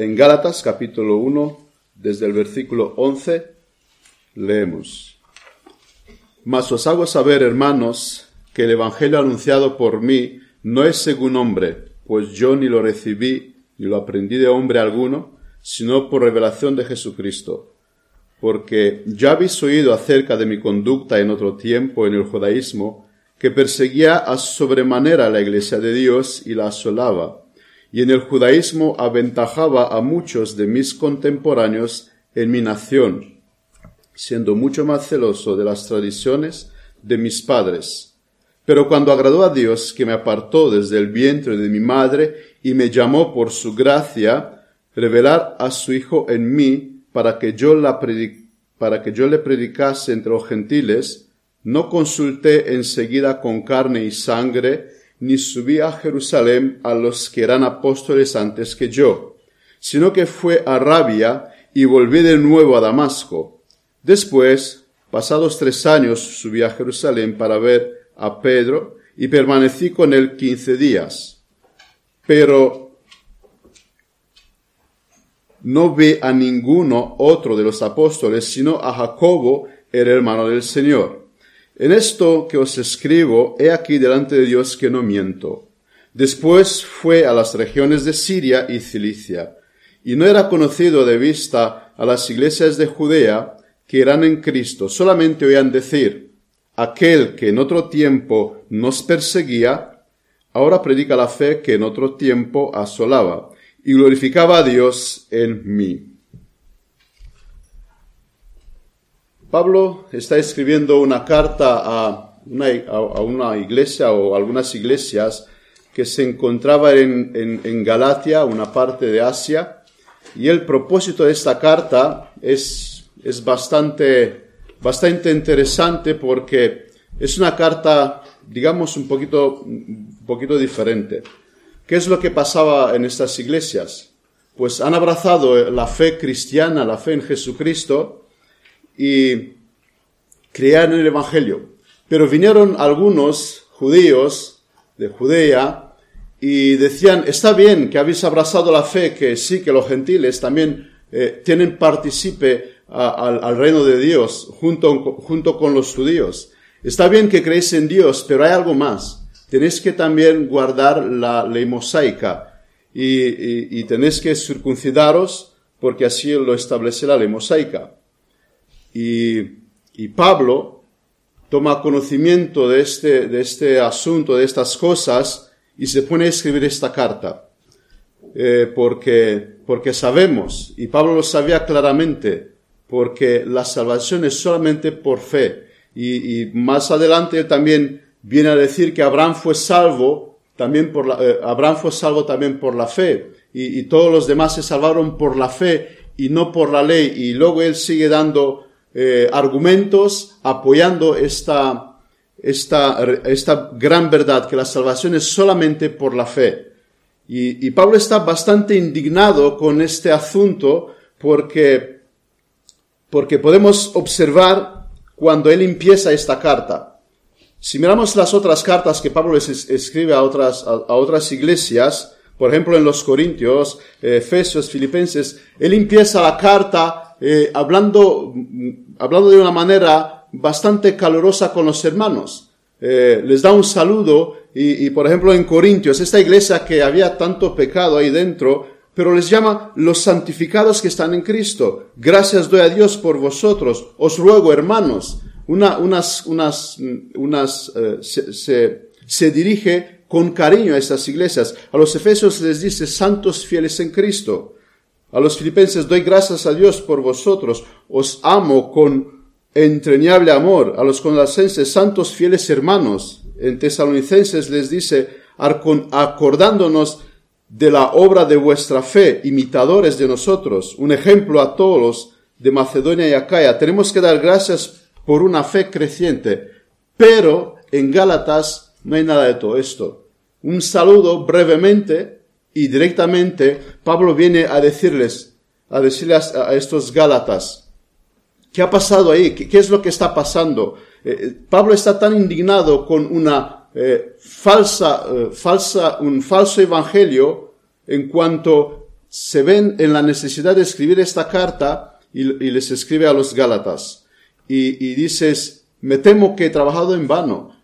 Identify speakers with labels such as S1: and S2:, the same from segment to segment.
S1: En Gálatas capítulo 1, desde el versículo 11, leemos. Mas os hago saber, hermanos, que el Evangelio anunciado por mí no es según hombre, pues yo ni lo recibí ni lo aprendí de hombre alguno, sino por revelación de Jesucristo. Porque ya habéis oído acerca de mi conducta en otro tiempo en el judaísmo, que perseguía a sobremanera la iglesia de Dios y la asolaba y en el judaísmo aventajaba a muchos de mis contemporáneos en mi nación, siendo mucho más celoso de las tradiciones de mis padres. Pero cuando agradó a Dios, que me apartó desde el vientre de mi madre y me llamó por su gracia, revelar a su Hijo en mí para que yo, la para que yo le predicase entre los gentiles, no consulté enseguida con carne y sangre, ni subí a Jerusalén a los que eran apóstoles antes que yo, sino que fue a Rabia y volví de nuevo a Damasco. Después, pasados tres años, subí a Jerusalén para ver a Pedro y permanecí con él quince días. Pero no vi a ninguno otro de los apóstoles, sino a Jacobo, el hermano del Señor. En esto que os escribo, he aquí delante de Dios que no miento. Después fue a las regiones de Siria y Cilicia, y no era conocido de vista a las iglesias de Judea que eran en Cristo, solamente oían decir, aquel que en otro tiempo nos perseguía, ahora predica la fe que en otro tiempo asolaba, y glorificaba a Dios en mí. Pablo está escribiendo una carta a una, iglesia o algunas iglesias que se encontraba en, Galatia, una parte de Asia, y el propósito de esta carta es, es bastante, bastante interesante porque es una carta, digamos, un poquito, un poquito diferente. ¿Qué es lo que pasaba en estas iglesias? Pues han abrazado la fe cristiana, la fe en Jesucristo, y creían en el Evangelio. Pero vinieron algunos judíos de Judea y decían, está bien que habéis abrazado la fe, que sí, que los gentiles también eh, tienen participe al reino de Dios junto, junto con los judíos. Está bien que creéis en Dios, pero hay algo más. Tenéis que también guardar la ley mosaica y, y tenéis que circuncidaros porque así lo establece la ley mosaica. Y, Pablo toma conocimiento de este, de este asunto, de estas cosas, y se pone a escribir esta carta. Eh, porque, porque sabemos, y Pablo lo sabía claramente, porque la salvación es solamente por fe. Y, más adelante él también viene a decir que Abraham fue salvo también por la, eh, Abraham fue salvo también por la fe. Y, y, todos los demás se salvaron por la fe y no por la ley. Y luego él sigue dando eh, argumentos apoyando esta, esta, esta gran verdad, que la salvación es solamente por la fe. Y, Pablo está bastante indignado con este asunto porque, porque podemos observar cuando él empieza esta carta. Si miramos las otras cartas que Pablo escribe a otras, a, otras iglesias, por ejemplo en los Corintios, Efesios, Filipenses, él empieza la carta eh, hablando hablando de una manera bastante calurosa con los hermanos. Eh, les da un saludo y, por ejemplo, en Corintios, esta iglesia que había tanto pecado ahí dentro, pero les llama los santificados que están en Cristo. Gracias doy a Dios por vosotros. Os ruego, hermanos. Una, unas, unas, unas, eh, se, se dirige con cariño a estas iglesias. A los efesios les dice santos fieles en Cristo. A los filipenses doy gracias a Dios por vosotros, os amo con entrañable amor. A los colasenses, santos fieles hermanos. En tesalonicenses les dice, acordándonos de la obra de vuestra fe, imitadores de nosotros, un ejemplo a todos de Macedonia y Acaya. Tenemos que dar gracias por una fe creciente, pero en Gálatas no hay nada de todo esto. Un saludo brevemente y directamente Pablo viene a decirles, a decirles a, estos Gálatas, ¿qué ha pasado ahí? ¿Qué, es lo que está pasando? Eh, eh, Pablo está tan indignado con una eh, falsa, falsa, un falso evangelio en cuanto se ven en la necesidad de escribir esta carta y, les escribe a los Gálatas. Y, dices, me temo que he trabajado en vano.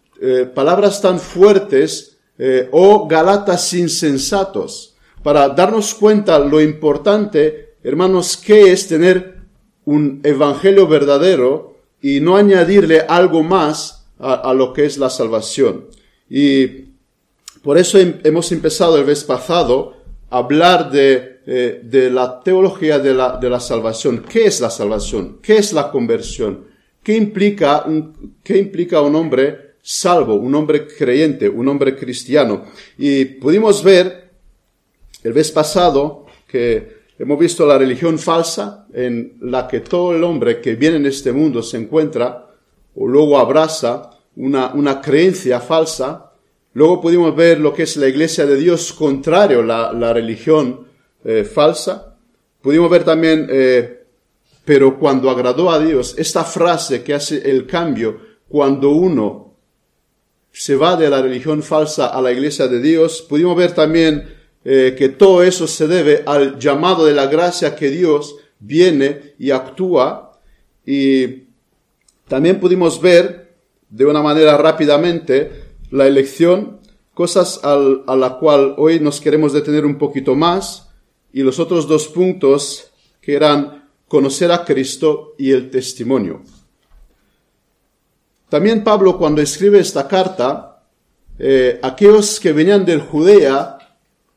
S1: Palabras tan fuertes, eh, oh Gálatas insensatos, para darnos cuenta lo importante, hermanos, que es tener un evangelio verdadero y no añadirle algo más a, lo que es la salvación. Y por eso hemos empezado el mes pasado a hablar de eh, de la teología de la, de la salvación. ¿Qué es la salvación? ¿Qué es la conversión? ¿Qué implica un, qué implica un hombre salvo, un hombre creyente, un hombre cristiano? Y pudimos ver el mes pasado que hemos visto la religión falsa en la que todo el hombre que viene en este mundo se encuentra o luego abraza una, una creencia falsa. Luego pudimos ver lo que es la iglesia de Dios contrario, la, la religión eh, falsa. Pudimos ver también, eh, pero cuando agradó a Dios, esta frase que hace el cambio cuando uno se va de la religión falsa a la iglesia de Dios, pudimos ver también eh, que todo eso se debe al llamado de la gracia que Dios viene y actúa. Y también pudimos ver de una manera rápidamente la elección, cosas a la cual hoy nos queremos detener un poquito más, y los otros dos puntos que eran conocer a Cristo y el testimonio. También Pablo cuando escribe esta carta, eh, aquellos que venían del Judea,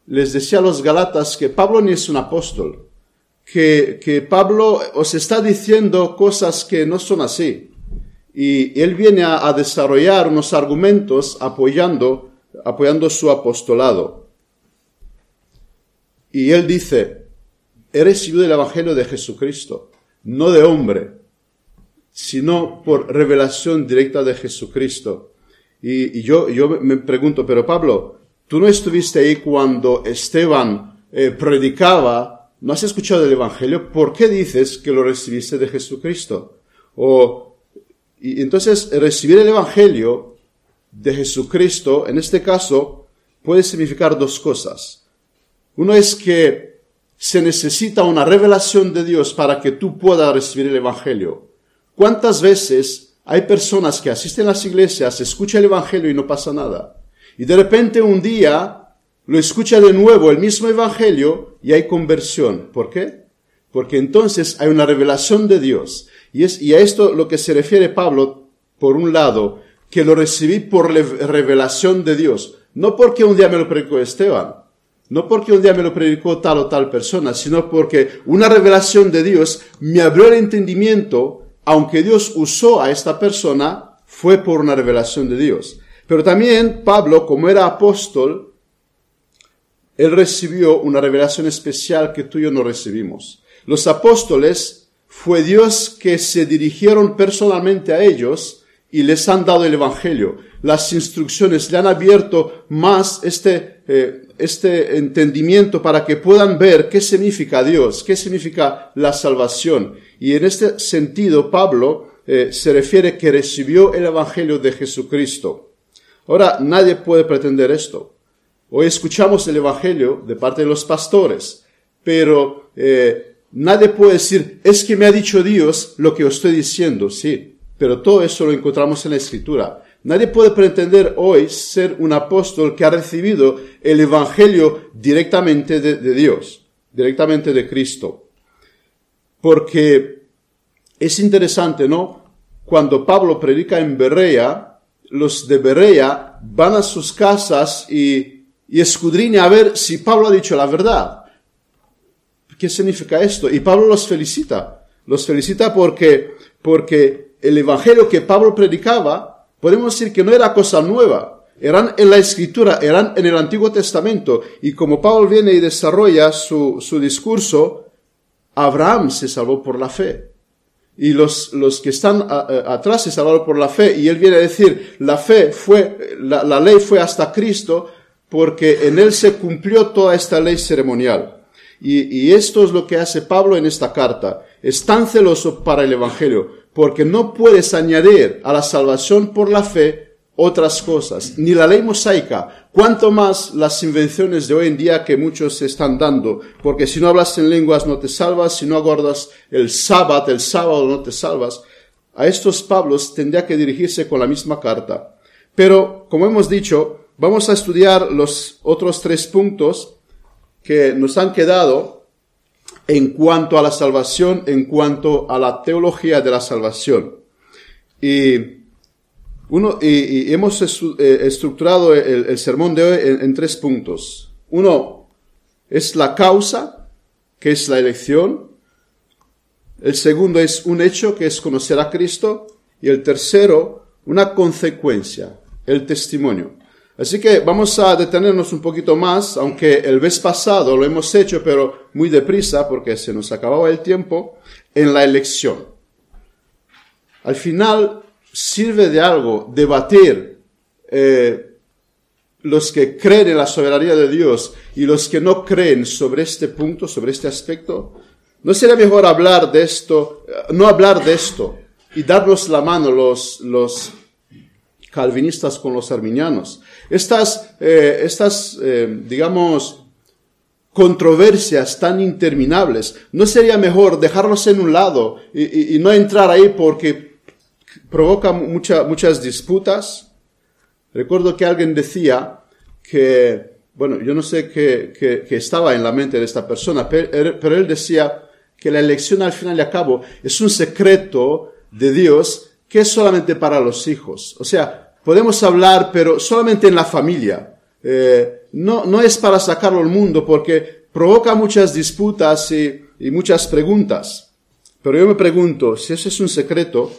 S1: les decía a los Galatas que Pablo ni es un apóstol, que, que Pablo os está diciendo cosas que no son así. Y él viene a, desarrollar unos argumentos apoyando, apoyando su apostolado. Y él dice, he recibido el Evangelio de Jesucristo, no de hombre, sino por revelación directa de Jesucristo. Y, yo, yo me pregunto, pero Pablo, tú no estuviste ahí cuando Esteban eh, predicaba, no has escuchado el Evangelio, ¿por qué dices que lo recibiste de Jesucristo? O, y entonces recibir el Evangelio de Jesucristo, en este caso, puede significar dos cosas. Uno es que se necesita una revelación de Dios para que tú puedas recibir el Evangelio. ¿Cuántas veces hay personas que asisten a las iglesias, escuchan el Evangelio y no pasa nada? Y de repente un día lo escucha de nuevo el mismo Evangelio y hay conversión. ¿Por qué? Porque entonces hay una revelación de Dios. Y, es, y a esto lo que se refiere Pablo, por un lado, que lo recibí por revelación de Dios. No porque un día me lo predicó Esteban, no porque un día me lo predicó tal o tal persona, sino porque una revelación de Dios me abrió el entendimiento, aunque Dios usó a esta persona, fue por una revelación de Dios. Pero también Pablo, como era apóstol, él recibió una revelación especial que tú y yo no recibimos. Los apóstoles fue Dios que se dirigieron personalmente a ellos y les han dado el Evangelio. Las instrucciones le han abierto más este, eh, este entendimiento para que puedan ver qué significa Dios, qué significa la salvación. Y en este sentido, Pablo eh, se refiere que recibió el Evangelio de Jesucristo. Ahora, nadie puede pretender esto. Hoy escuchamos el Evangelio de parte de los pastores, pero eh, nadie puede decir, es que me ha dicho Dios lo que os estoy diciendo, sí, pero todo eso lo encontramos en la Escritura. Nadie puede pretender hoy ser un apóstol que ha recibido el Evangelio directamente de, Dios, directamente de Cristo. Porque es interesante, ¿no? Cuando Pablo predica en Berea, los de Berea van a sus casas y, y escudriñan a ver si Pablo ha dicho la verdad. ¿Qué significa esto? Y Pablo los felicita. Los felicita porque, porque el evangelio que Pablo predicaba, podemos decir que no era cosa nueva, eran en la escritura, eran en el Antiguo Testamento. Y como Pablo viene y desarrolla su, su discurso, Abraham se salvó por la fe. Y los, los que están atrás se salvaron por la fe. Y él viene a decir, la fe fue, la, la ley fue hasta Cristo porque en él se cumplió toda esta ley ceremonial. Y, y, esto es lo que hace Pablo en esta carta. Es tan celoso para el Evangelio, porque no puedes añadir a la salvación por la fe otras cosas, ni la ley mosaica, cuanto más las invenciones de hoy en día que muchos están dando, porque si no hablas en lenguas no te salvas, si no aguardas el sábado, el sábado no te salvas. A estos Pablos tendría que dirigirse con la misma carta. Pero, como hemos dicho, vamos a estudiar los otros tres puntos que nos han quedado en cuanto a la salvación, en cuanto a la teología de la salvación. Y uno, y, hemos eh, estructurado el, sermón de hoy en, tres puntos. Uno es la causa, que es la elección. El segundo es un hecho, que es conocer a Cristo. Y el tercero, una consecuencia, el testimonio. Así que vamos a detenernos un poquito más, aunque el mes pasado lo hemos hecho, pero muy deprisa porque se nos acababa el tiempo, en la elección. Al final, sirve de algo debatir eh, los que creen en la soberanía de Dios y los que no creen sobre este punto, sobre este aspecto? ¿No sería mejor hablar de esto, eh, no hablar de esto y darnos la mano los, los calvinistas con los arminianos? Estas, eh, estas digamos, controversias tan interminables, ¿no sería mejor dejarlos en un lado y no entrar ahí porque provoca muchas disputas. Recuerdo que alguien decía que, bueno, yo no sé qué, estaba en la mente de esta persona, pero, él decía que la elección al final y al cabo es un secreto de Dios que es solamente para los hijos. O sea, podemos hablar, pero solamente en la familia. Eh, no, no es para sacarlo al mundo porque provoca muchas disputas y, muchas preguntas. Pero yo me pregunto, si eso es un secreto,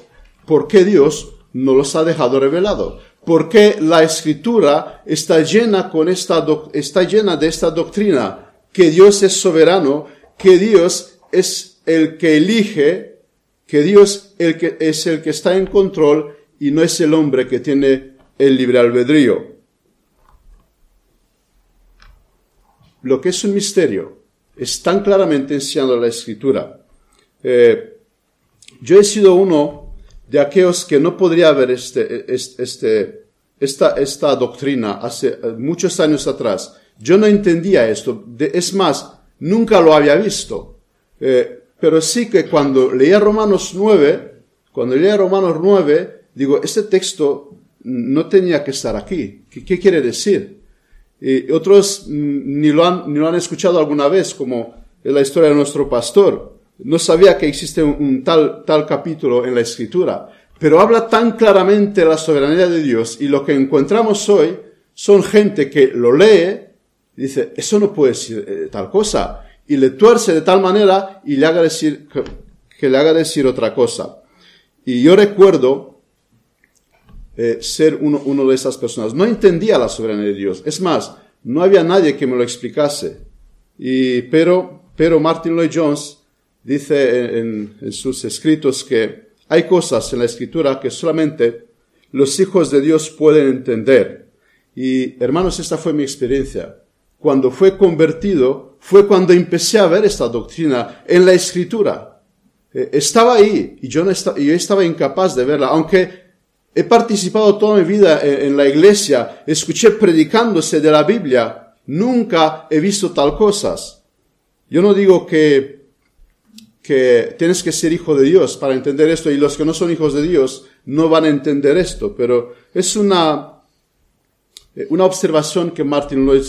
S1: ¿Por qué Dios no los ha dejado revelado? ¿Por qué la escritura está llena, con esta está llena de esta doctrina? Que Dios es soberano, que Dios es el que elige, que Dios es el que está en control y no es el hombre que tiene el libre albedrío. Lo que es un misterio es tan claramente enseñado la escritura. Eh, yo he sido uno de aquellos que no podría haber este, este, esta, esta doctrina hace eh, muchos años atrás. Yo no entendía esto. es más, nunca lo había visto. Eh, pero sí que cuando leía Romanos 9, cuando leía Romanos 9, digo, este texto no tenía que estar aquí. ¿Qué, qué quiere decir? Y otros mm, ni lo, han, ni lo han escuchado alguna vez, como en la historia de nuestro pastor no sabía que existe un, tal, tal capítulo en la escritura, pero habla tan claramente la soberanía de Dios y lo que encontramos hoy son gente que lo lee y dice, eso no puede ser eh, tal cosa, y le tuerce de tal manera y le haga decir, que, le haga decir otra cosa. Y yo recuerdo eh, ser uno, uno de esas personas. No entendía la soberanía de Dios. Es más, no había nadie que me lo explicase. Y, pero, pero Martin Lloyd Jones dice en, sus escritos que hay cosas en la escritura que solamente los hijos de Dios pueden entender. Y hermanos, esta fue mi experiencia. Cuando fue convertido, fue cuando empecé a ver esta doctrina en la escritura. Eh, estaba ahí y yo, no estaba, yo estaba incapaz de verla, aunque he participado toda mi vida en, la iglesia, escuché predicándose de la Biblia, nunca he visto tal cosas. Yo no digo que que tienes que ser hijo de Dios para entender esto y los que no son hijos de Dios no van a entender esto, pero es una, eh, una observación que Martin Lloyd,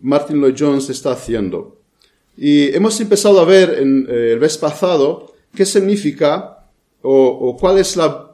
S1: Martin Lloyd Jones está haciendo. Y hemos empezado a ver en eh, el mes pasado qué significa o, cuáles son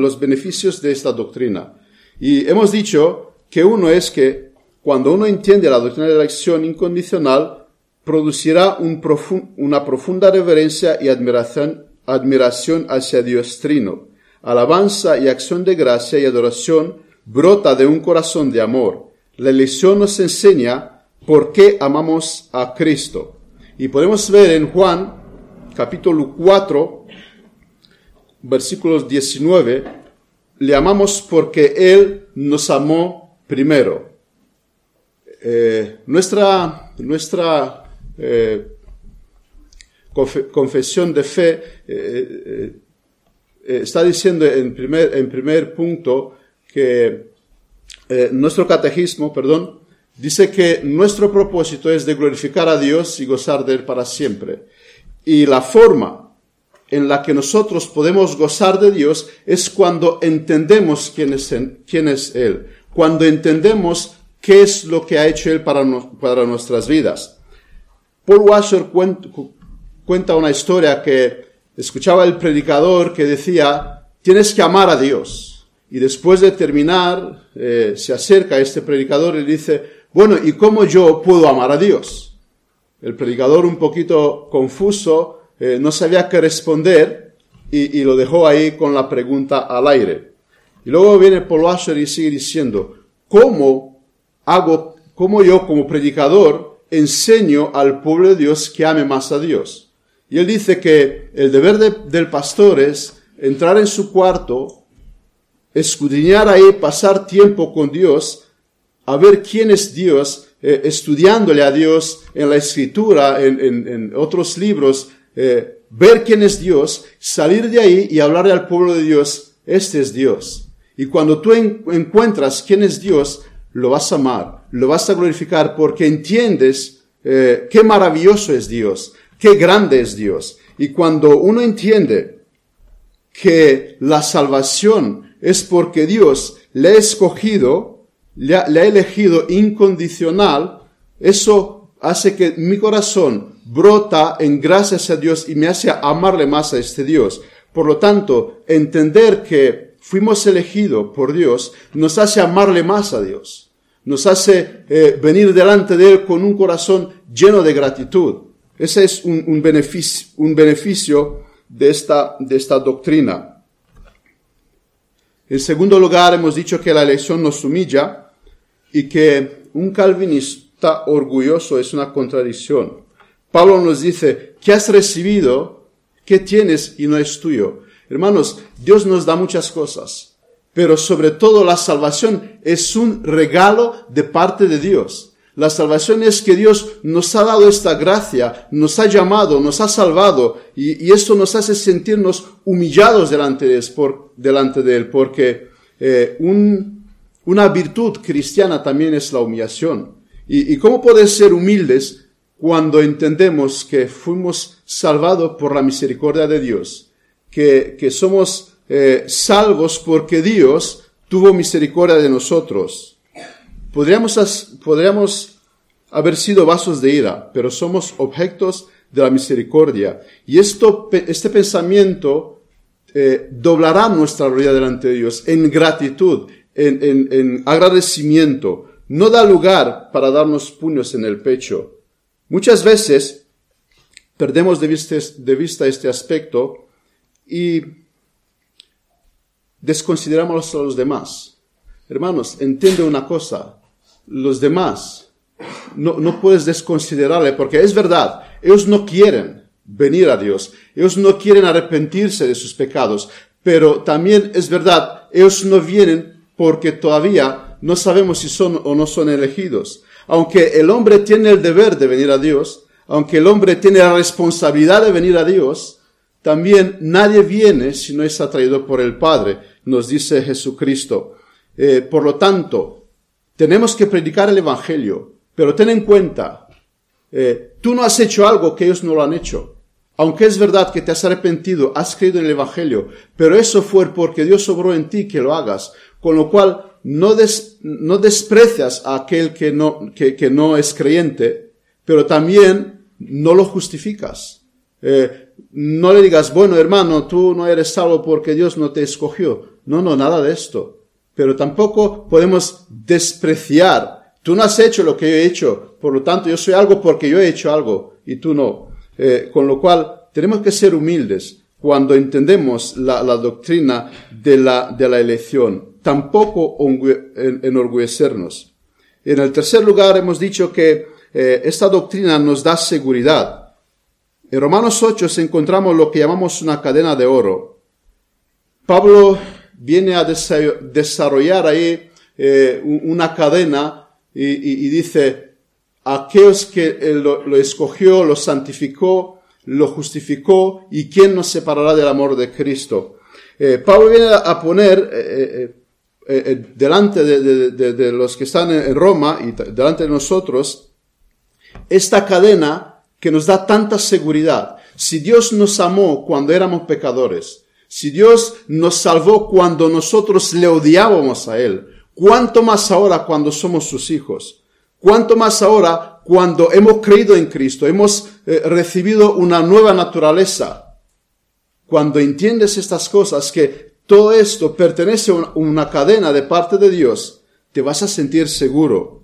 S1: los beneficios de esta doctrina. Y hemos dicho que uno es que cuando uno entiende la doctrina de la acción incondicional, producirá una profunda reverencia y admiración, admiración hacia Dios Trino. Alabanza y acción de gracia y adoración brota de un corazón de amor. La elección nos enseña por qué amamos a Cristo. Y podemos ver en Juan capítulo 4, versículos 19, le amamos porque Él nos amó primero. Eh, nuestra, nuestra eh, confesión de fe, eh, está diciendo en primer, en primer punto que nuestro catecismo, perdón, dice que nuestro propósito es de glorificar a Dios y gozar de Él para siempre. Y la forma en la que nosotros podemos gozar de Dios es cuando entendemos quién es, quién es Él, cuando entendemos qué es lo que ha hecho Él para, para nuestras vidas. Paul Washer cuenta una historia que escuchaba el predicador que decía, tienes que amar a Dios. Y después de terminar, eh, se acerca a este predicador y dice, bueno, ¿y cómo yo puedo amar a Dios? El predicador un poquito confuso, eh, no sabía qué responder y, lo dejó ahí con la pregunta al aire. Y luego viene Paul Washer y sigue diciendo, ¿cómo hago, cómo yo como predicador enseño al pueblo de Dios que ame más a Dios. Y él dice que el deber del pastor es entrar en su cuarto, escudriñar ahí, pasar tiempo con Dios, a ver quién es Dios, eh, estudiándole a Dios en la escritura, en, otros libros, eh, ver quién es Dios, salir de ahí y hablarle al pueblo de Dios, este es Dios. Y cuando tú encuentras quién es Dios, lo vas a amar, lo vas a glorificar porque entiendes eh, qué maravilloso es Dios, qué grande es Dios. Y cuando uno entiende que la salvación es porque Dios le ha escogido, le ha, elegido incondicional, eso hace que mi corazón brota en gracias a Dios y me hace amarle más a este Dios. Por lo tanto, entender que fuimos elegidos por Dios, nos hace amarle más a Dios, nos hace eh, venir delante de Él con un corazón lleno de gratitud. Ese es un, beneficio, de esta, de esta doctrina. En segundo lugar, hemos dicho que la elección nos humilla y que un calvinista orgulloso es una contradicción. Pablo nos dice, ¿qué has recibido? ¿Qué tienes y no es tuyo? Hermanos, Dios nos da muchas cosas, pero sobre todo la salvación es un regalo de parte de Dios. La salvación es que Dios nos ha dado esta gracia, nos ha llamado, nos ha salvado y, esto nos hace sentirnos humillados delante de Él, porque eh, una virtud cristiana también es la humillación. ¿Y, y cómo poder ser humildes cuando entendemos que fuimos salvados por la misericordia de Dios? que, somos eh, salvos porque Dios tuvo misericordia de nosotros. Podríamos, podríamos haber sido vasos de ira, pero somos objetos de la misericordia. Y esto, este pensamiento eh, doblará nuestra rodilla delante de Dios en gratitud, en, en, agradecimiento. No da lugar para darnos puños en el pecho. Muchas veces perdemos de vista, este aspecto y desconsideramos a los demás. Hermanos, entiende una cosa, los demás no, no puedes desconsiderarle porque es verdad, ellos no quieren venir a Dios, ellos no quieren arrepentirse de sus pecados, pero también es verdad, ellos no vienen porque todavía no sabemos si son o no son elegidos. Aunque el hombre tiene el deber de venir a Dios, aunque el hombre tiene la responsabilidad de venir a Dios, también nadie viene si no es atraído por el Padre, nos dice Jesucristo. Eh, por lo tanto, tenemos que predicar el Evangelio, pero ten en cuenta, eh, tú no has hecho algo que ellos no lo han hecho. Aunque es verdad que te has arrepentido, has creído en el Evangelio, pero eso fue porque Dios sobró en ti que lo hagas. Con lo cual, no, no desprecias a aquel que no, que, que no es creyente, pero también no lo justificas. Eh, no le digas, bueno hermano, tú no eres salvo porque Dios no te escogió. No, no, nada de esto. Pero tampoco podemos despreciar. Tú no has hecho lo que yo he hecho, por lo tanto yo soy algo porque yo he hecho algo y tú no. Eh, con lo cual tenemos que ser humildes cuando entendemos la, doctrina de la, de la elección. Tampoco enorgullecernos. En el tercer lugar hemos dicho que eh, esta doctrina nos da seguridad. En Romanos 8 encontramos lo que llamamos una cadena de oro. Pablo viene a desarrollar ahí eh, una cadena y, dice, aquellos que lo, escogió, lo santificó, lo justificó y quién nos separará del amor de Cristo. Eh, Pablo viene a poner eh, eh, eh, delante de, los que están en Roma y delante de nosotros esta cadena que nos da tanta seguridad. Si Dios nos amó cuando éramos pecadores, si Dios nos salvó cuando nosotros le odiábamos a Él, ¿cuánto más ahora cuando somos sus hijos? ¿Cuánto más ahora cuando hemos creído en Cristo, hemos eh, recibido una nueva naturaleza? Cuando entiendes estas cosas, que todo esto pertenece a una cadena de parte de Dios, te vas a sentir seguro.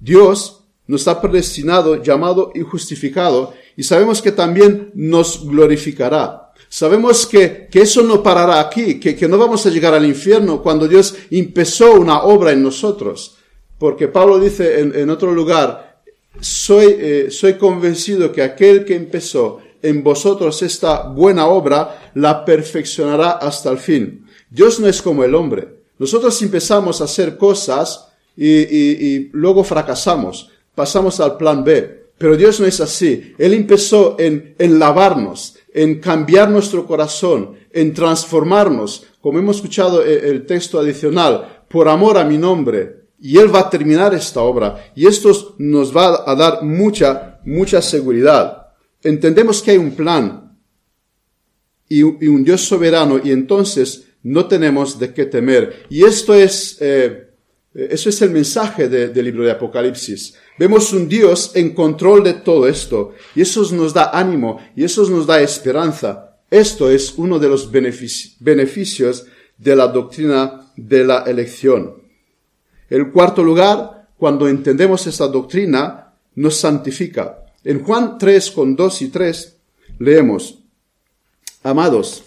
S1: Dios nos ha predestinado, llamado y justificado, y sabemos que también nos glorificará. Sabemos que, que eso no parará aquí, que, que, no vamos a llegar al infierno cuando Dios empezó una obra en nosotros. Porque Pablo dice en, en otro lugar, soy, eh, soy convencido que aquel que empezó en vosotros esta buena obra la perfeccionará hasta el fin. Dios no es como el hombre. Nosotros empezamos a hacer cosas y, luego fracasamos. Pasamos al plan B. Pero Dios no es así. Él empezó en, en lavarnos, en cambiar nuestro corazón, en transformarnos, como hemos escuchado eh, el texto adicional, por amor a mi nombre. Y Él va a terminar esta obra. Y esto nos va a dar mucha, mucha seguridad. Entendemos que hay un plan y, un Dios soberano y entonces no tenemos de qué temer. Y esto es, eh, eso es el mensaje del libro de Apocalipsis. Vemos un Dios en control de todo esto y eso nos da ánimo y eso nos da esperanza. Esto es uno de los beneficios de la doctrina de la elección. El cuarto lugar, cuando entendemos esta doctrina, nos santifica. En Juan 3, con 2 y 3, leemos, Amados,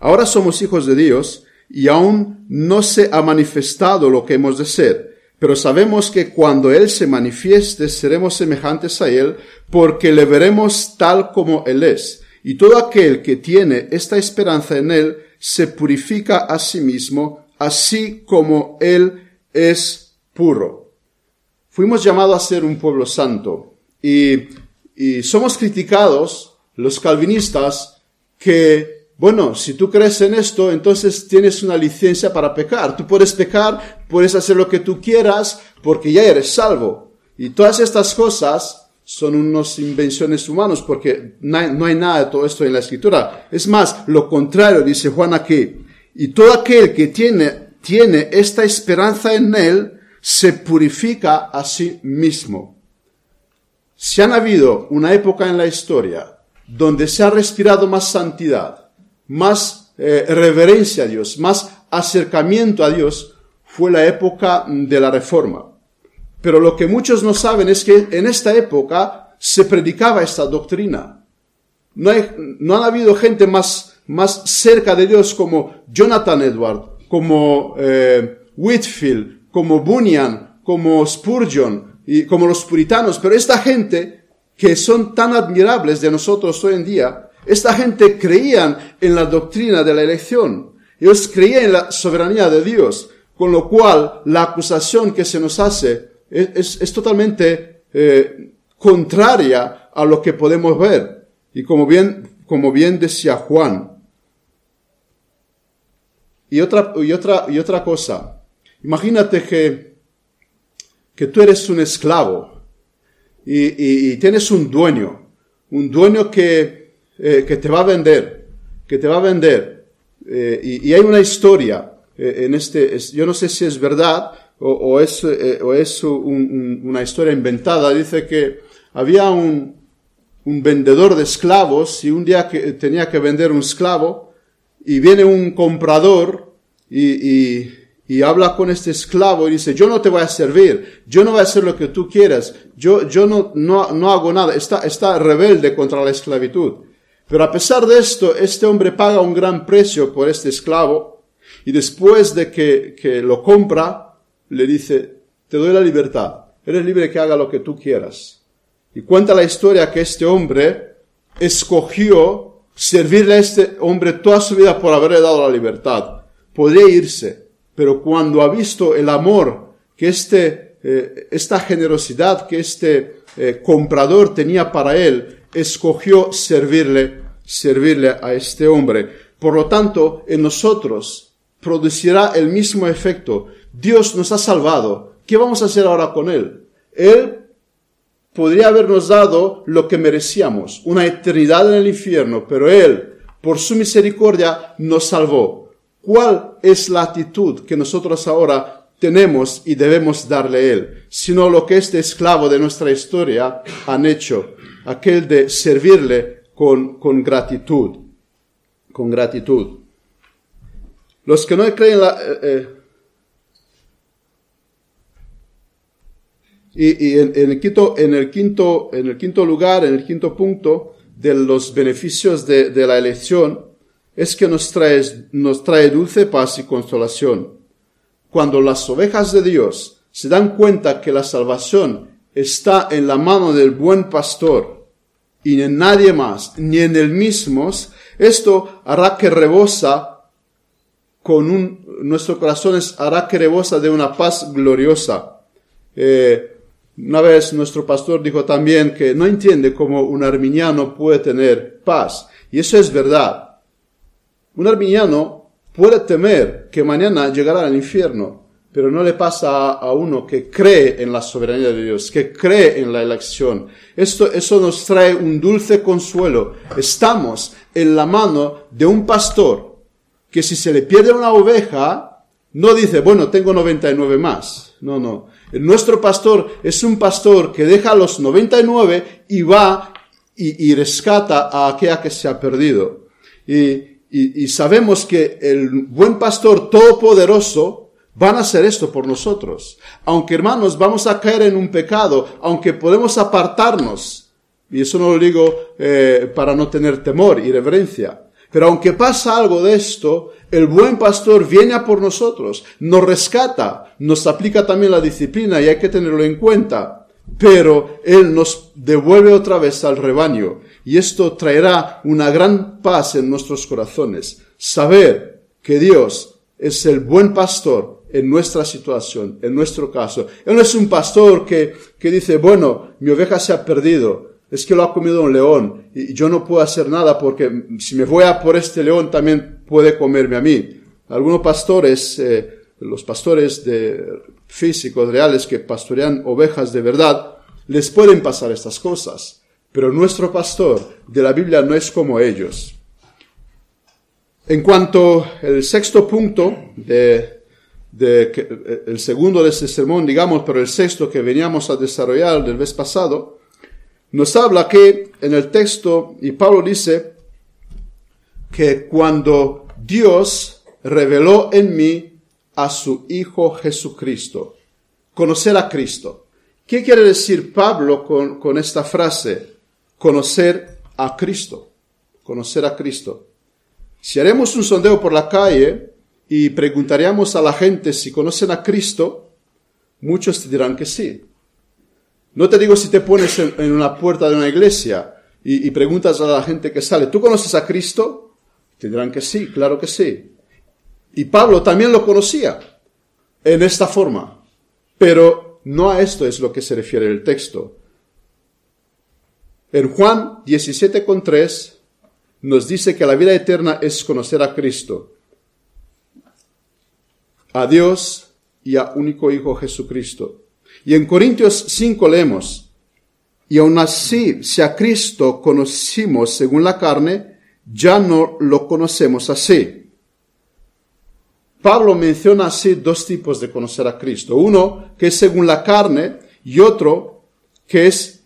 S1: ahora somos hijos de Dios y aún no se ha manifestado lo que hemos de ser pero sabemos que cuando Él se manifieste seremos semejantes a Él porque le veremos tal como Él es. Y todo aquel que tiene esta esperanza en Él se purifica a sí mismo, así como Él es puro. Fuimos llamados a ser un pueblo santo y, y somos criticados, los calvinistas, que bueno, si tú crees en esto, entonces tienes una licencia para pecar. Tú puedes pecar, puedes hacer lo que tú quieras, porque ya eres salvo. Y todas estas cosas son unas invenciones humanas, porque no hay, nada de todo esto en la escritura. Es más, lo contrario, dice Juan aquí. Y todo aquel que tiene, tiene esta esperanza en él, se purifica a sí mismo. Si han habido una época en la historia donde se ha respirado más santidad, más eh, reverencia a Dios, más acercamiento a Dios, fue la época de la reforma. Pero lo que muchos no saben es que en esta época se predicaba esta doctrina. No, hay, no han habido gente más, más cerca de Dios como Jonathan Edward, como eh, Whitfield, como Bunyan, como Spurgeon y como los puritanos. Pero esta gente que son tan admirables de nosotros hoy en día, esta gente creían en la doctrina de la elección. Ellos creían en la soberanía de Dios, con lo cual la acusación que se nos hace es, totalmente eh, contraria a lo que podemos ver. Y como bien, como bien decía Juan. Y otra, y otra, y otra cosa. Imagínate que, que tú eres un esclavo y tienes un dueño, un dueño que, eh, que te va a vender, que te va a vender. Eh, y, hay una historia eh, en este, yo no sé si es verdad o, es, o es una historia inventada. Dice que había un, un vendedor de esclavos y un día que tenía que vender un esclavo y viene un comprador y, y, y, habla con este esclavo y dice, yo no te voy a servir, yo no voy a hacer lo que tú quieras, yo, yo no, no, no hago nada, está, está rebelde contra la esclavitud. Pero a pesar de esto, este hombre paga un gran precio por este esclavo y después de que, que lo compra, le dice, te doy la libertad, eres libre que haga lo que tú quieras. Y cuenta la historia que este hombre escogió servirle a este hombre toda su vida por haberle dado la libertad. Podría irse, pero cuando ha visto el amor que este, eh, esta generosidad que este eh, comprador tenía para él, escogió servirle servirle a este hombre. Por lo tanto, en nosotros producirá el mismo efecto. Dios nos ha salvado. ¿Qué vamos a hacer ahora con Él? Él podría habernos dado lo que merecíamos, una eternidad en el infierno, pero Él, por su misericordia, nos salvó. ¿Cuál es la actitud que nosotros ahora tenemos y debemos darle a Él? Sino lo que este esclavo de nuestra historia han hecho, aquel de servirle con, con gratitud, con gratitud. Los que no creen la... Eh, eh, y, en, el quinto, en, el quinto, en el quinto lugar, en el quinto punto de los beneficios de, de la elección, es que nos trae, nos trae dulce paz y consolación. Cuando las ovejas de Dios se dan cuenta que la salvación está en la mano del buen pastor y en nadie más, ni en él mismos, esto hará que rebosa con un, nuestro corazón hará que rebosa de una paz gloriosa. Eh, una vez nuestro pastor dijo también que no entiende cómo un arminiano puede tener paz. Y eso es verdad. Un arminiano puede temer que mañana llegará al infierno, pero no le pasa a, uno que cree en la soberanía de Dios, que cree en la elección. Esto, eso nos trae un dulce consuelo. Estamos en la mano de un pastor que si se le pierde una oveja, no dice, bueno, tengo 99 más. No, no. Nuestro pastor es un pastor que deja los 99 y va y, rescata a aquella que se ha perdido. Y, y, sabemos que el buen pastor todopoderoso van a hacer esto por nosotros. Aunque hermanos, vamos a caer en un pecado, aunque podemos apartarnos. Y eso no lo digo eh, para no tener temor y reverencia. Pero aunque pasa algo de esto, el buen pastor viene por nosotros, nos rescata, nos aplica también la disciplina y hay que tenerlo en cuenta. Pero Él nos devuelve otra vez al rebaño y esto traerá una gran paz en nuestros corazones. Saber que Dios es el buen pastor en nuestra situación, en nuestro caso. Él no es un pastor que, que dice, bueno, mi oveja se ha perdido, es que lo ha comido un león y yo no puedo hacer nada porque si me voy a por este león también puede comerme a mí. Algunos pastores, eh, los pastores de físicos reales que pastorean ovejas de verdad, les pueden pasar estas cosas. Pero nuestro pastor de la Biblia no es como ellos. En cuanto al sexto punto de, de, el segundo de este sermón, digamos, pero el sexto que veníamos a desarrollar del mes pasado, nos habla que en el texto, y Pablo dice que cuando Dios reveló en mí a su Hijo Jesucristo, conocer a Cristo. ¿Qué quiere decir Pablo con, con esta frase? Conocer a Cristo. Conocer a Cristo. Si haremos un sondeo por la calle y preguntaríamos a la gente si conocen a Cristo, muchos te dirán que sí. No te digo si te pones en, una puerta de una iglesia y, preguntas a la gente que sale, ¿tú conoces a Cristo? Te dirán que sí, claro que sí. Y Pablo también lo conocía en esta forma. Pero no a esto es lo que se refiere el texto. En Juan 17,3 nos dice que la vida eterna es conocer a Cristo, a Dios y a único Hijo Jesucristo. Y en Corintios 5 leemos, y aun así, si a Cristo conocimos según la carne, ya no lo conocemos así. Pablo menciona así dos tipos de conocer a Cristo. Uno que es según la carne y otro que es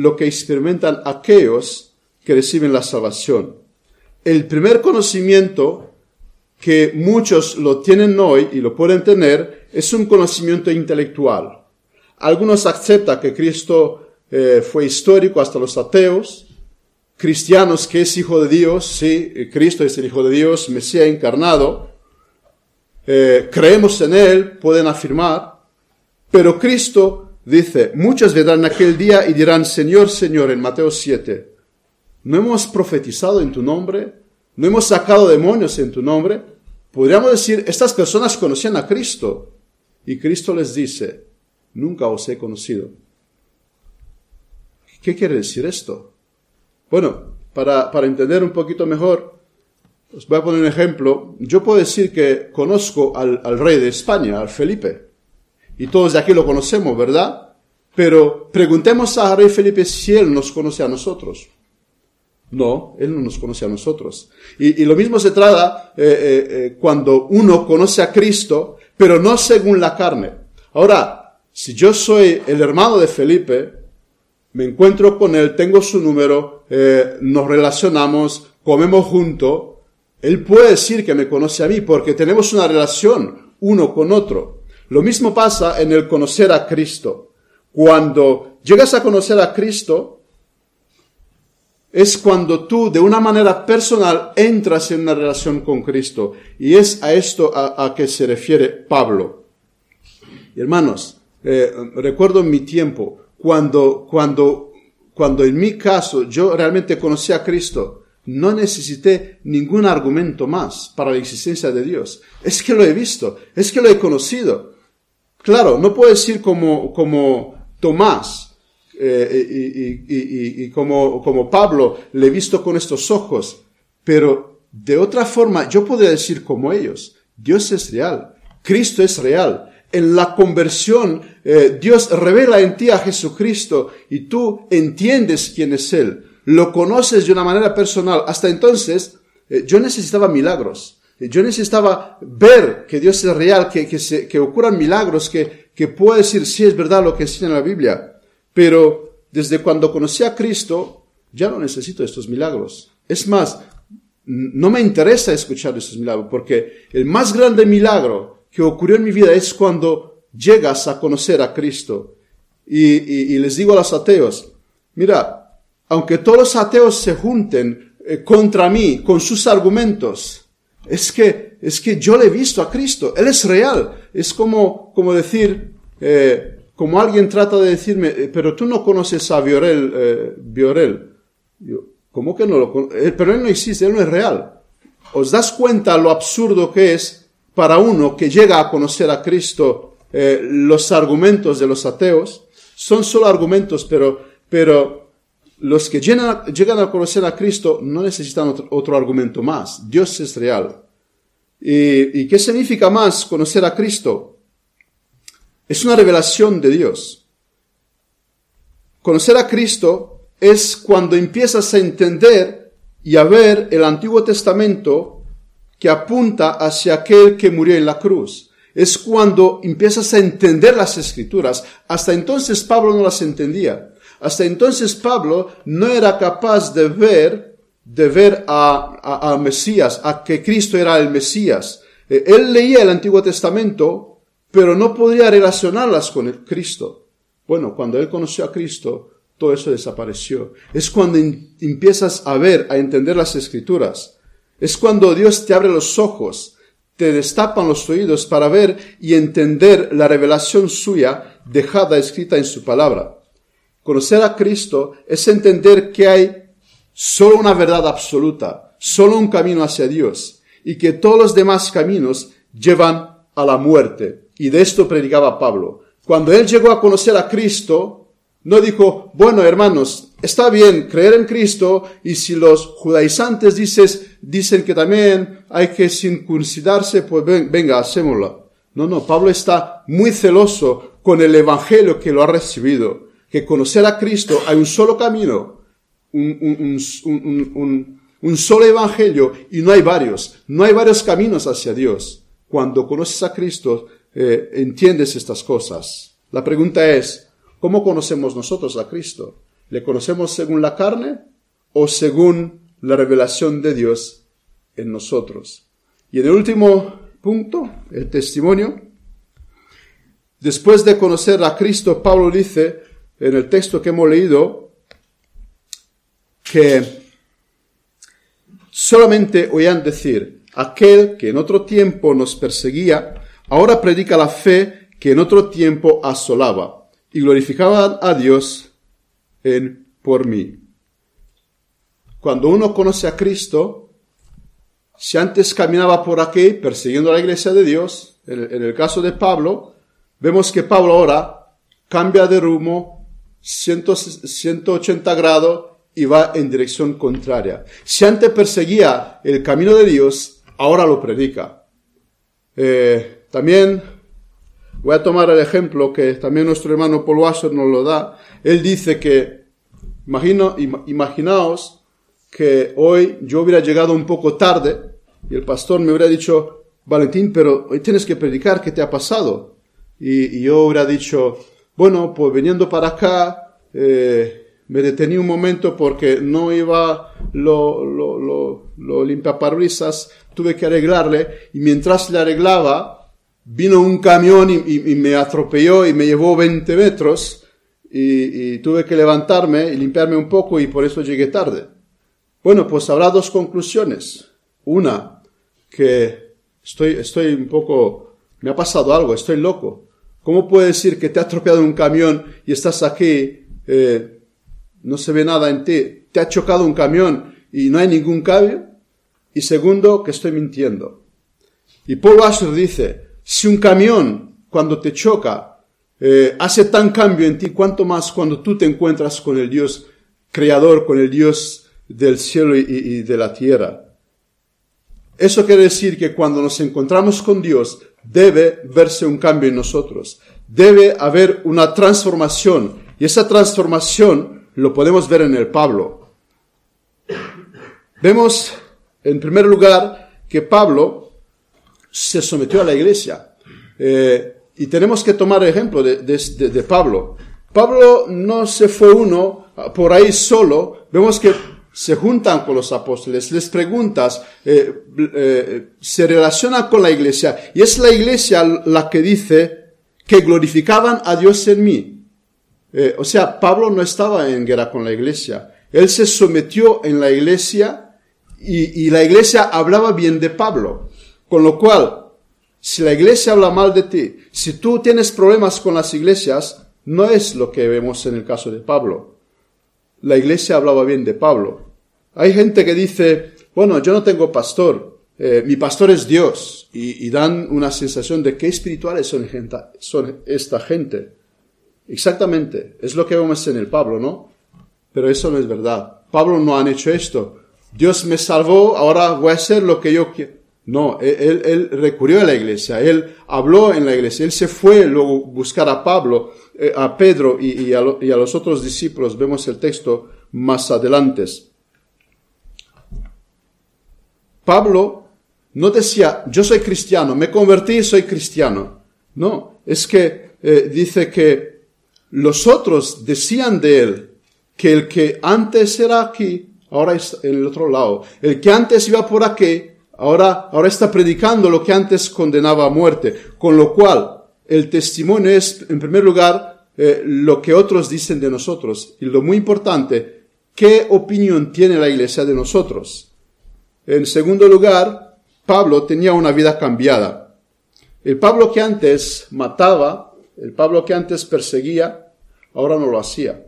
S1: lo que experimentan aquellos que reciben la salvación. El primer conocimiento que muchos lo tienen hoy y lo pueden tener es un conocimiento intelectual. Algunos aceptan que Cristo eh, fue histórico hasta los ateos, cristianos que es hijo de Dios, sí, Cristo es el hijo de Dios, Mesías encarnado, eh, creemos en Él, pueden afirmar, pero Cristo dice, muchos vendrán aquel día y dirán, Señor, Señor, en Mateo 7, ¿no hemos profetizado en tu nombre? ¿No hemos sacado demonios en tu nombre? Podríamos decir, estas personas conocían a Cristo. Y Cristo les dice, nunca os he conocido. ¿Qué quiere decir esto? Bueno, para, para entender un poquito mejor, Os voy a poner un ejemplo. Yo puedo decir que conozco al, al rey de España, al Felipe. Y todos de aquí lo conocemos, ¿verdad? Pero preguntemos a rey Felipe si él nos conoce a nosotros. No, Él no nos conoce a nosotros. Y, lo mismo se trata eh, eh, eh, cuando uno conoce a Cristo, pero no según la carne. Ahora, si yo soy el hermano de Felipe, me encuentro con él, tengo su número, nos relacionamos, comemos juntos, él puede decir que me conoce a mí porque tenemos una relación uno con otro. Lo mismo pasa en el conocer a Cristo. Cuando llegas a conocer a Cristo, es cuando tú de una manera personal entras en una relación con Cristo. Y es a esto a, que se refiere Pablo. hermanos, eh, recuerdo mi tiempo, cuando, cuando, cuando en mi caso yo realmente conocí a Cristo, no necesité ningún argumento más para la existencia de Dios. Es que lo he visto, es que lo he conocido. Claro, no puedo decir como, como Tomás, eh, y, como, como Pablo le he visto con estos ojos, pero de otra forma yo puedo decir como ellos, Dios es real, Cristo es real. En la conversión, eh, Dios revela en ti a Jesucristo y tú entiendes quién es Él, lo conoces de una manera personal. Hasta entonces, eh, yo necesitaba milagros. Yo necesitaba ver que Dios es real, que, que, se, que ocurran milagros, que, que pueda decir si es verdad lo que enseña la Biblia. Pero desde cuando conocí a Cristo, ya no necesito estos milagros. Es más, no me interesa escuchar estos milagros, porque el más grande milagro que ocurrió en mi vida es cuando llegas a conocer a Cristo. Y, les digo a los ateos, mira, aunque todos los ateos se junten eh, contra mí con sus argumentos, es que, es que yo le he visto a Cristo, Él es real. Es como, como decir, eh, como alguien trata de decirme, eh, pero tú no conoces a Biorel, eh, Yo, ¿cómo que no lo conozco? Eh, pero él no existe, él no es real. ¿Os das cuenta lo absurdo que es para uno que llega a conocer a Cristo eh, los argumentos de los ateos? Son solo argumentos, pero, pero los que llegan, a conocer a Cristo no necesitan otro, argumento más. Dios es real. ¿Y, ¿Y qué significa más conocer a Cristo? Es una revelación de Dios. Conocer a Cristo es cuando empiezas a entender y a ver el Antiguo Testamento que apunta hacia aquel que murió en la cruz. Es cuando empiezas a entender las escrituras. Hasta entonces Pablo no las entendía. Hasta entonces Pablo no era capaz de ver, de ver a, a Mesías, a que Cristo era el Mesías. Eh, él leía el Antiguo Testamento pero no podía relacionarlas con el Cristo. Bueno, cuando él conoció a Cristo, todo eso desapareció. Es cuando empiezas a ver, a entender las escrituras. Es cuando Dios te abre los ojos, te destapan los oídos para ver y entender la revelación suya dejada escrita en su palabra. Conocer a Cristo es entender que hay solo una verdad absoluta, solo un camino hacia Dios, y que todos los demás caminos llevan a la muerte. Y de esto predicaba Pablo. Cuando él llegó a conocer a Cristo, no dijo, bueno, hermanos, está bien creer en Cristo y si los judaizantes dices, dicen que también hay que circuncidarse, pues venga, hacémoslo. No, no, Pablo está muy celoso con el evangelio que lo ha recibido, que conocer a Cristo hay un solo camino, un, solo evangelio y no hay varios, no hay varios caminos hacia Dios. Cuando conoces a Cristo, eh, entiendes estas cosas. La pregunta es, ¿cómo conocemos nosotros a Cristo? ¿Le conocemos según la carne o según la revelación de Dios en nosotros? Y en el último punto, el testimonio. Después de conocer a Cristo, Pablo dice en el texto que hemos leído que solamente oían decir, aquel que en otro tiempo nos perseguía, Ahora predica la fe que en otro tiempo asolaba y glorificaba a Dios en por mí. Cuando uno conoce a Cristo, si antes caminaba por aquí persiguiendo la iglesia de Dios, en el, caso de Pablo, vemos que Pablo ahora cambia de rumbo 180 grados y va en dirección contraria. Si antes perseguía el camino de Dios, ahora lo predica. Eh, también voy a tomar el ejemplo que también nuestro hermano Paul Washer nos lo da. Él dice que, imagino, imaginaos que hoy yo hubiera llegado un poco tarde y el pastor me hubiera dicho, Valentín, pero hoy tienes que predicar, ¿qué te ha pasado? Y, yo hubiera dicho, bueno, pues viniendo para acá, eh, me detení un momento porque no iba lo, lo, lo, lo tuve que arreglarle y mientras le arreglaba, vino un camión y, me atropelló y me llevó 20 metros y, y, tuve que levantarme y limpiarme un poco y por eso llegué tarde. Bueno, pues habrá dos conclusiones. Una, que estoy, estoy un poco, me ha pasado algo, estoy loco. ¿Cómo puedes decir que te ha atropellado un camión y estás aquí, eh, no se ve nada en ti? ¿Te ha chocado un camión y no hay ningún cambio? Y segundo, que estoy mintiendo. Y Paul Washer dice, si un camión cuando te choca eh, hace tan cambio en ti, cuanto más cuando tú te encuentras con el Dios creador, con el Dios del cielo y de la tierra. Eso quiere decir que cuando nos encontramos con Dios, debe verse un cambio en nosotros. Debe haber una transformación. Y esa transformación lo podemos ver en el Pablo. Vemos, en primer lugar, que Pablo se sometió a la iglesia. Eh, y tenemos que tomar ejemplo de, de Pablo. Pablo no se fue uno por ahí solo. Vemos que se juntan con los apóstoles, les preguntas, eh, eh, se relaciona con la iglesia y es la iglesia la que dice que glorificaban a Dios en mí. Eh, o sea, Pablo no estaba en guerra con la iglesia, él se sometió en la iglesia y la iglesia hablaba bien de Pablo. Con lo cual, si la iglesia habla mal de ti, si tú tienes problemas con las iglesias, no es lo que vemos en el caso de Pablo la iglesia hablaba bien de Pablo. Hay gente que dice, bueno, yo no tengo pastor, eh, mi pastor es Dios, y, dan una sensación de qué espirituales son, son esta gente. Exactamente, es lo que vemos en el Pablo, ¿no? Pero eso no es verdad. Pablo no han hecho esto. Dios me salvó, ahora voy a hacer lo que yo quiero. No, él, él, recurrió a la iglesia, él habló en la iglesia, él se fue luego buscar a Pablo, eh, a Pedro y, a los otros discípulos. Vemos el texto más adelante. Pablo no decía, yo soy cristiano, me convertí y soy cristiano. No, es que eh, dice que los otros decían de él que el que antes era aquí, ahora es en el otro lado. El que antes iba por aquí, Ahora, ahora está predicando lo que antes condenaba a muerte. Con lo cual, el testimonio es, en primer lugar, eh, lo que otros dicen de nosotros. Y lo muy importante, ¿qué opinión tiene la iglesia de nosotros? En segundo lugar, Pablo tenía una vida cambiada. El Pablo que antes mataba, el Pablo que antes perseguía, ahora no lo hacía.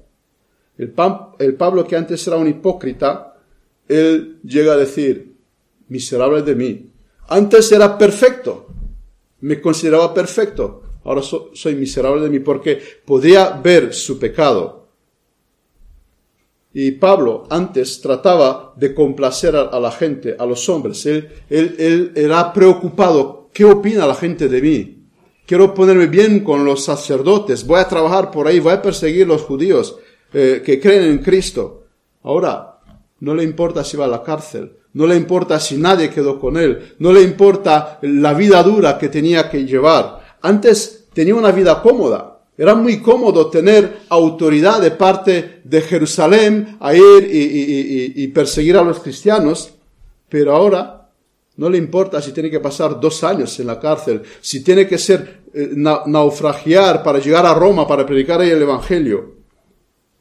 S1: El, el Pablo que antes era un hipócrita, él llega a decir, miserable de mí. Antes era perfecto, me consideraba perfecto, ahora soy miserable de mí porque podía ver su pecado. Y Pablo antes trataba de complacer a, la gente, a los hombres. Él, él, era preocupado, ¿qué opina la gente de mí? Quiero ponerme bien con los sacerdotes, voy a trabajar por ahí, voy a perseguir los judíos eh, que creen en Cristo. Ahora, no le importa si va a la cárcel, no le importa si nadie quedó con él, no le importa la vida dura que tenía que llevar. Antes tenía una vida cómoda, era muy cómodo tener autoridad de parte de Jerusalén a ir y, perseguir a los cristianos, pero ahora no le importa si tiene que pasar dos años en la cárcel, si tiene que ser eh, naufragiar para llegar a Roma para predicar ahí el Evangelio.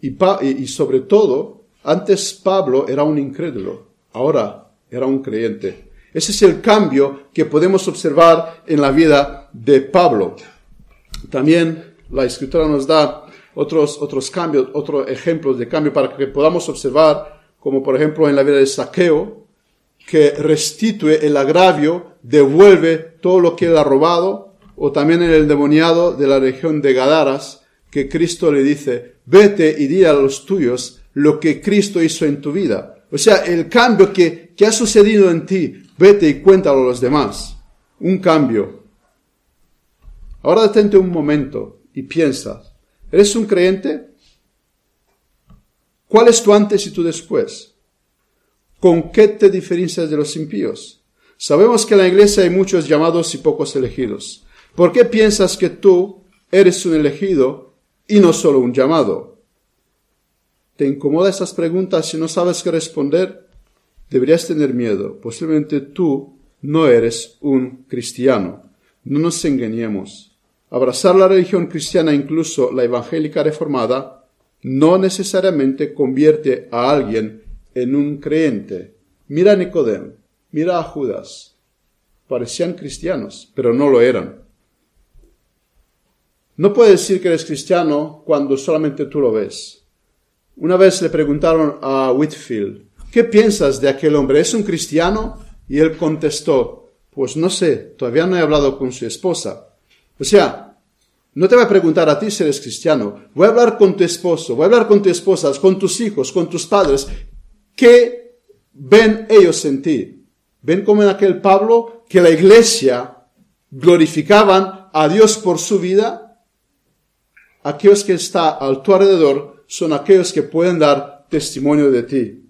S1: y sobre todo, antes Pablo era un incrédulo ahora era un creyente. Ese es el cambio que podemos observar en la vida de Pablo. También la escritura nos da otros, otros cambios, otros ejemplos de cambio para que podamos observar, como por ejemplo en la vida de Saqueo, que restituye el agravio, devuelve todo lo que él ha robado, o también en el demoniado de la región de Gadaras, que Cristo le dice, vete y di a los tuyos lo que Cristo hizo en tu vida. O sea, el cambio que, que ha sucedido en ti, vete y cuéntalo a los demás. Un cambio. Ahora detente un momento y piensa, ¿eres un creyente? ¿Cuál es tu antes y tu después? ¿Con qué te diferencias de los impíos? Sabemos que en la iglesia hay muchos llamados y pocos elegidos. ¿Por qué piensas que tú eres un elegido y no solo un llamado? ¿Te incomoda estas preguntas y no sabes qué responder? Deberías tener miedo. Posiblemente tú no eres un cristiano. No nos engañemos. Abrazar la religión cristiana, incluso la evangélica reformada, no necesariamente convierte a alguien en un creyente. Mira a Nicodem, mira a Judas. Parecían cristianos, pero no lo eran. No puedes decir que eres cristiano cuando solamente tú lo ves. Una vez le preguntaron a Whitfield, ¿qué piensas de aquel hombre? ¿Es un cristiano? Y él contestó, pues no sé, todavía no he hablado con su esposa. O sea, no te voy a preguntar a ti si eres cristiano, voy a hablar con tu esposo, voy a hablar con tu esposa, con tus hijos, con tus padres. ¿Qué ven ellos en ti? ¿Ven como en aquel Pablo que la iglesia glorificaban a Dios por su vida? Aquellos que están a tu alrededor son aquellos que pueden dar testimonio de ti.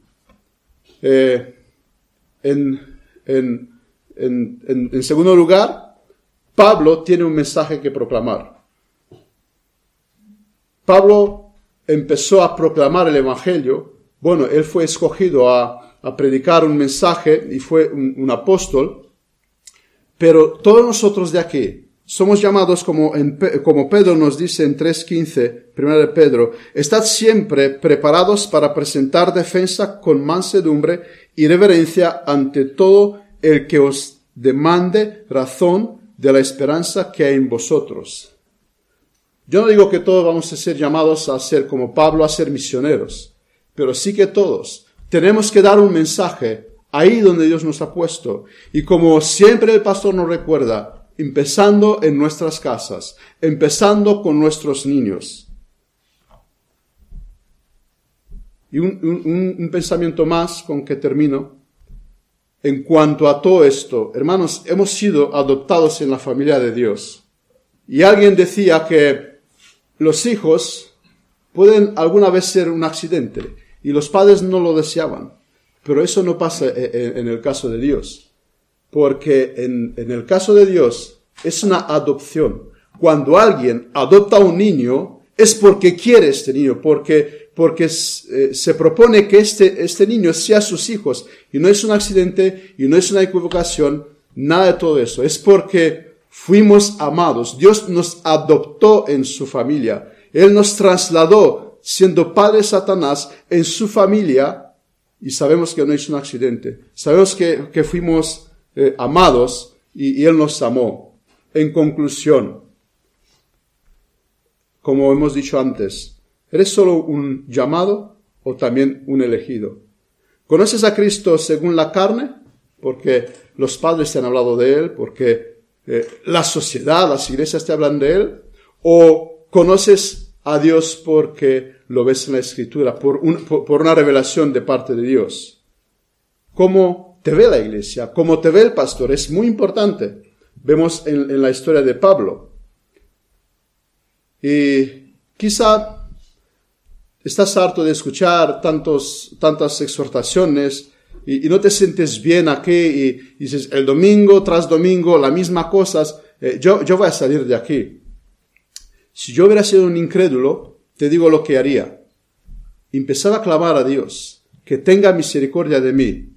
S1: Eh, en, en, en, en segundo lugar, Pablo tiene un mensaje que proclamar. Pablo empezó a proclamar el Evangelio. Bueno, él fue escogido a, a predicar un mensaje y fue un, un, apóstol. Pero todos nosotros de aquí somos llamados, como, en, como Pedro nos dice en 3.15, primero de Pedro, estad siempre preparados para presentar defensa con mansedumbre y reverencia ante todo el que os demande razón de la esperanza que hay en vosotros. Yo no digo que todos vamos a ser llamados a ser como Pablo, a ser misioneros, pero sí que todos tenemos que dar un mensaje ahí donde Dios nos ha puesto. Y como siempre el pastor nos recuerda, empezando en nuestras casas, empezando con nuestros niños. Y un, un, un, pensamiento más con que termino. En cuanto a todo esto, hermanos, hemos sido adoptados en la familia de Dios. Y alguien decía que los hijos pueden alguna vez ser un accidente y los padres no lo deseaban. Pero eso no pasa en el caso de Dios. Porque en, en el caso de Dios es una adopción. Cuando alguien adopta a un niño es porque quiere este niño, porque porque eh, se propone que este, este niño sea sus hijos. Y no es un accidente y no es una equivocación, nada de todo eso. Es porque fuimos amados. Dios nos adoptó en su familia. Él nos trasladó siendo padre Satanás en su familia y sabemos que no es un accidente. Sabemos que, que fuimos eh, amados y, Él nos amó. En conclusión, como hemos dicho antes, ¿Eres solo un llamado o también un elegido? ¿Conoces a Cristo según la carne? Porque los padres te han hablado de Él, porque eh, la sociedad, las iglesias te hablan de Él. ¿O conoces a Dios porque lo ves en la Escritura, por, por una revelación de parte de Dios? ¿Cómo te ve la iglesia? ¿Cómo te ve el pastor? Es muy importante. Vemos en, la historia de Pablo. Y quizá estás harto de escuchar tantos, tantas exhortaciones y, no te sientes bien aquí y, dices el domingo tras domingo las mismas cosas, eh, yo, yo voy a salir de aquí. Si yo hubiera sido un incrédulo, te digo lo que haría. Empezar a clamar a Dios, que tenga misericordia de mí,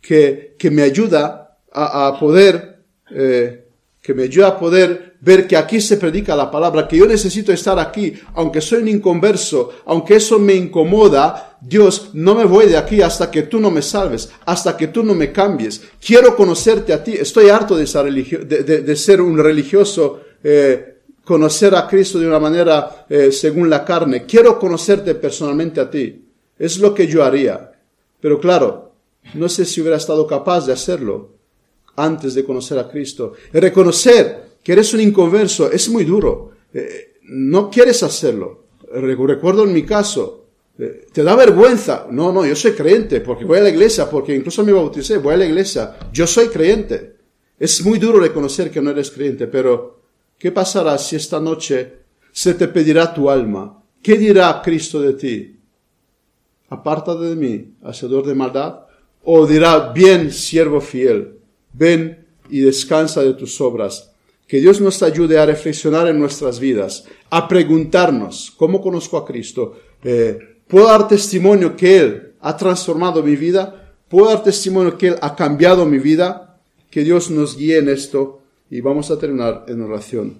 S1: que, que me ayuda a, a poder, eh, que me ayuda a poder ver que aquí se predica la palabra, que yo necesito estar aquí, aunque soy un inconverso, aunque eso me incomoda, Dios, no me voy de aquí hasta que tú no me salves, hasta que tú no me cambies. Quiero conocerte a ti, estoy harto de, ser, religio de, de ser un religioso, eh, conocer a Cristo de una manera eh, según la carne. Quiero conocerte personalmente a ti. Es lo que yo haría. Pero claro, no sé si hubiera estado capaz de hacerlo antes de conocer a Cristo. reconocer que eres un inconverso, es muy duro. Eh, no quieres hacerlo. Recuerdo en mi caso, Eh, ¿Te da vergüenza? No, no, yo soy creyente porque voy a la iglesia, porque incluso me bauticé, voy a la iglesia. Yo soy creyente. Es muy duro reconocer que no eres creyente, pero ¿qué pasará si esta noche se te pedirá tu alma? ¿Qué dirá Cristo de ti? Aparta de mí, hacedor de maldad. O dirá, bien, siervo fiel, ven y descansa de tus obras. Que Dios nos ayude a reflexionar en nuestras vidas, a preguntarnos, ¿cómo conozco a Cristo? Eh, ¿Puedo dar testimonio que Él ha transformado mi vida? ¿Puedo dar testimonio que Él ha cambiado mi vida? Que Dios nos guíe en esto y vamos a terminar en oración.